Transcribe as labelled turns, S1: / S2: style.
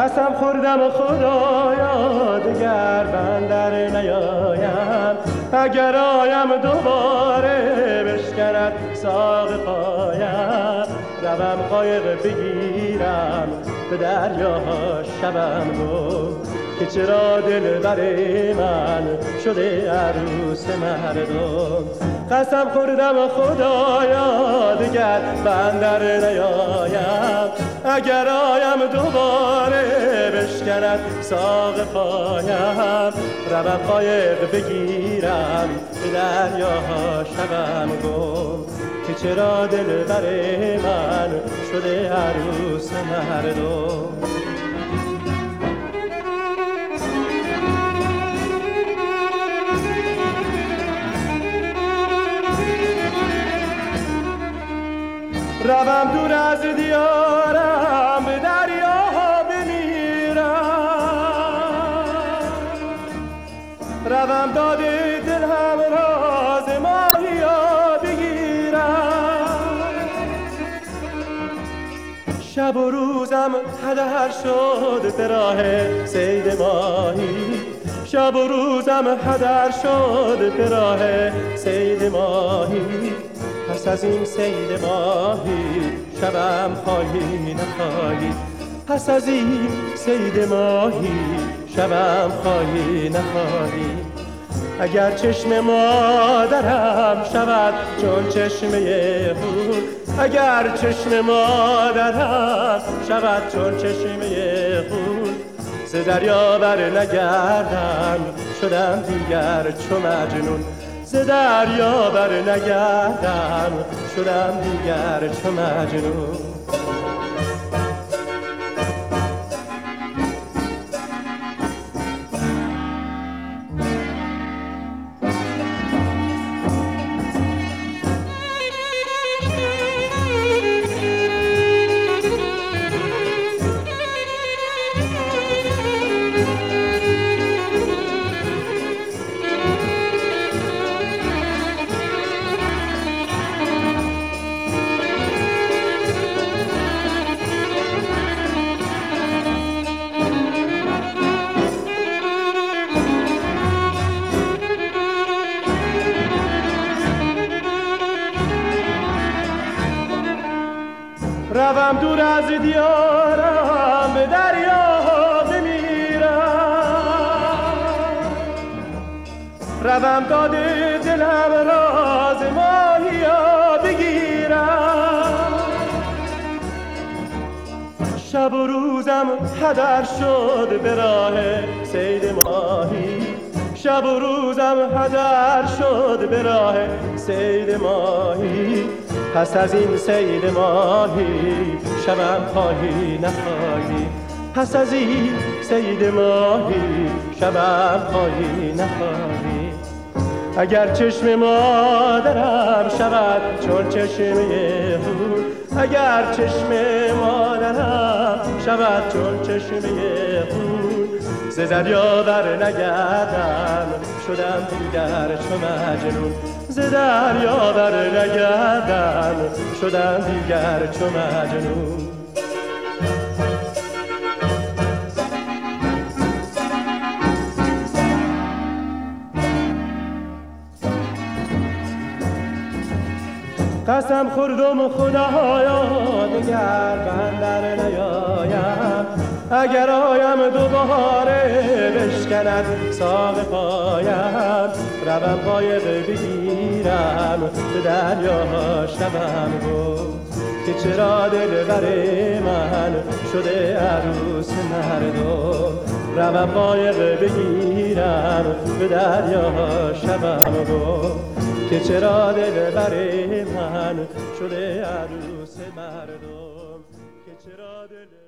S1: خوردم خدایا دگر بندر نیایم. اگر آیم دوباره بشکند ساق پایم. روم قایق بگیرم به دریاها شبم گفت که چرا دل بر من شده عروس مردم؟ قسم خوردم خدایا دیگر بندر نیایم. اگر آیم دوباره بشکند ساق پایم. روم قایق بگیرم به دریاها شبم گم. که چرا دل بر من شده عروس مردم؟ روم دور از دیارم به دریا بمیرم. روم داده دل هم راز ماهیا بگیرم. شب و روزم هدر شد به راه سید ماهی. شب و روزم هدر شد به راه سید ماهی. از این سید ماهی شبم خواهی نخواهی. پس از این سید ماهی شبم خواهی نخواهی. اگر چشم مادرم شود چون چشمه خون اگر چشم مادرم شود چون چشمه خون. ز دریا بر نگردم شدم دیگر چو مجنون. ز دریا بر نگردم شدم دیگر چو مجنون. روم دور از دیارم به دریا بمیرم. روم داده دلم راز ماهیا بگیرم. شب و روزم هدر شد به راه سید ماهی. شب و روزم هدر شد به راه سید ماهی. پس از این سید ماهی شبم خواهی نخواهی. پس از این سید ماهی شبم خواهی نخواهی. اگر چشم مادرم شود چون چشمه خون اگر چشم مادرم شود چون چشمه خون ز دریا بر نگردم. شدم دیگر چو مجنون. ز دریا بر نگردم. شدم دیگر چو مجنون. قسم خوردم خدایا دگر بندر نیایم. اگر آیم دوباره بشکند ساق پایم روم قایق بگیرم به دریا شبم گفت که چرا دل بر من شده عروس مردم؟ روم قایق بگیرم به دریا شبم گفت که چرا دل بر من شده عروس مردم؟ که چرا دل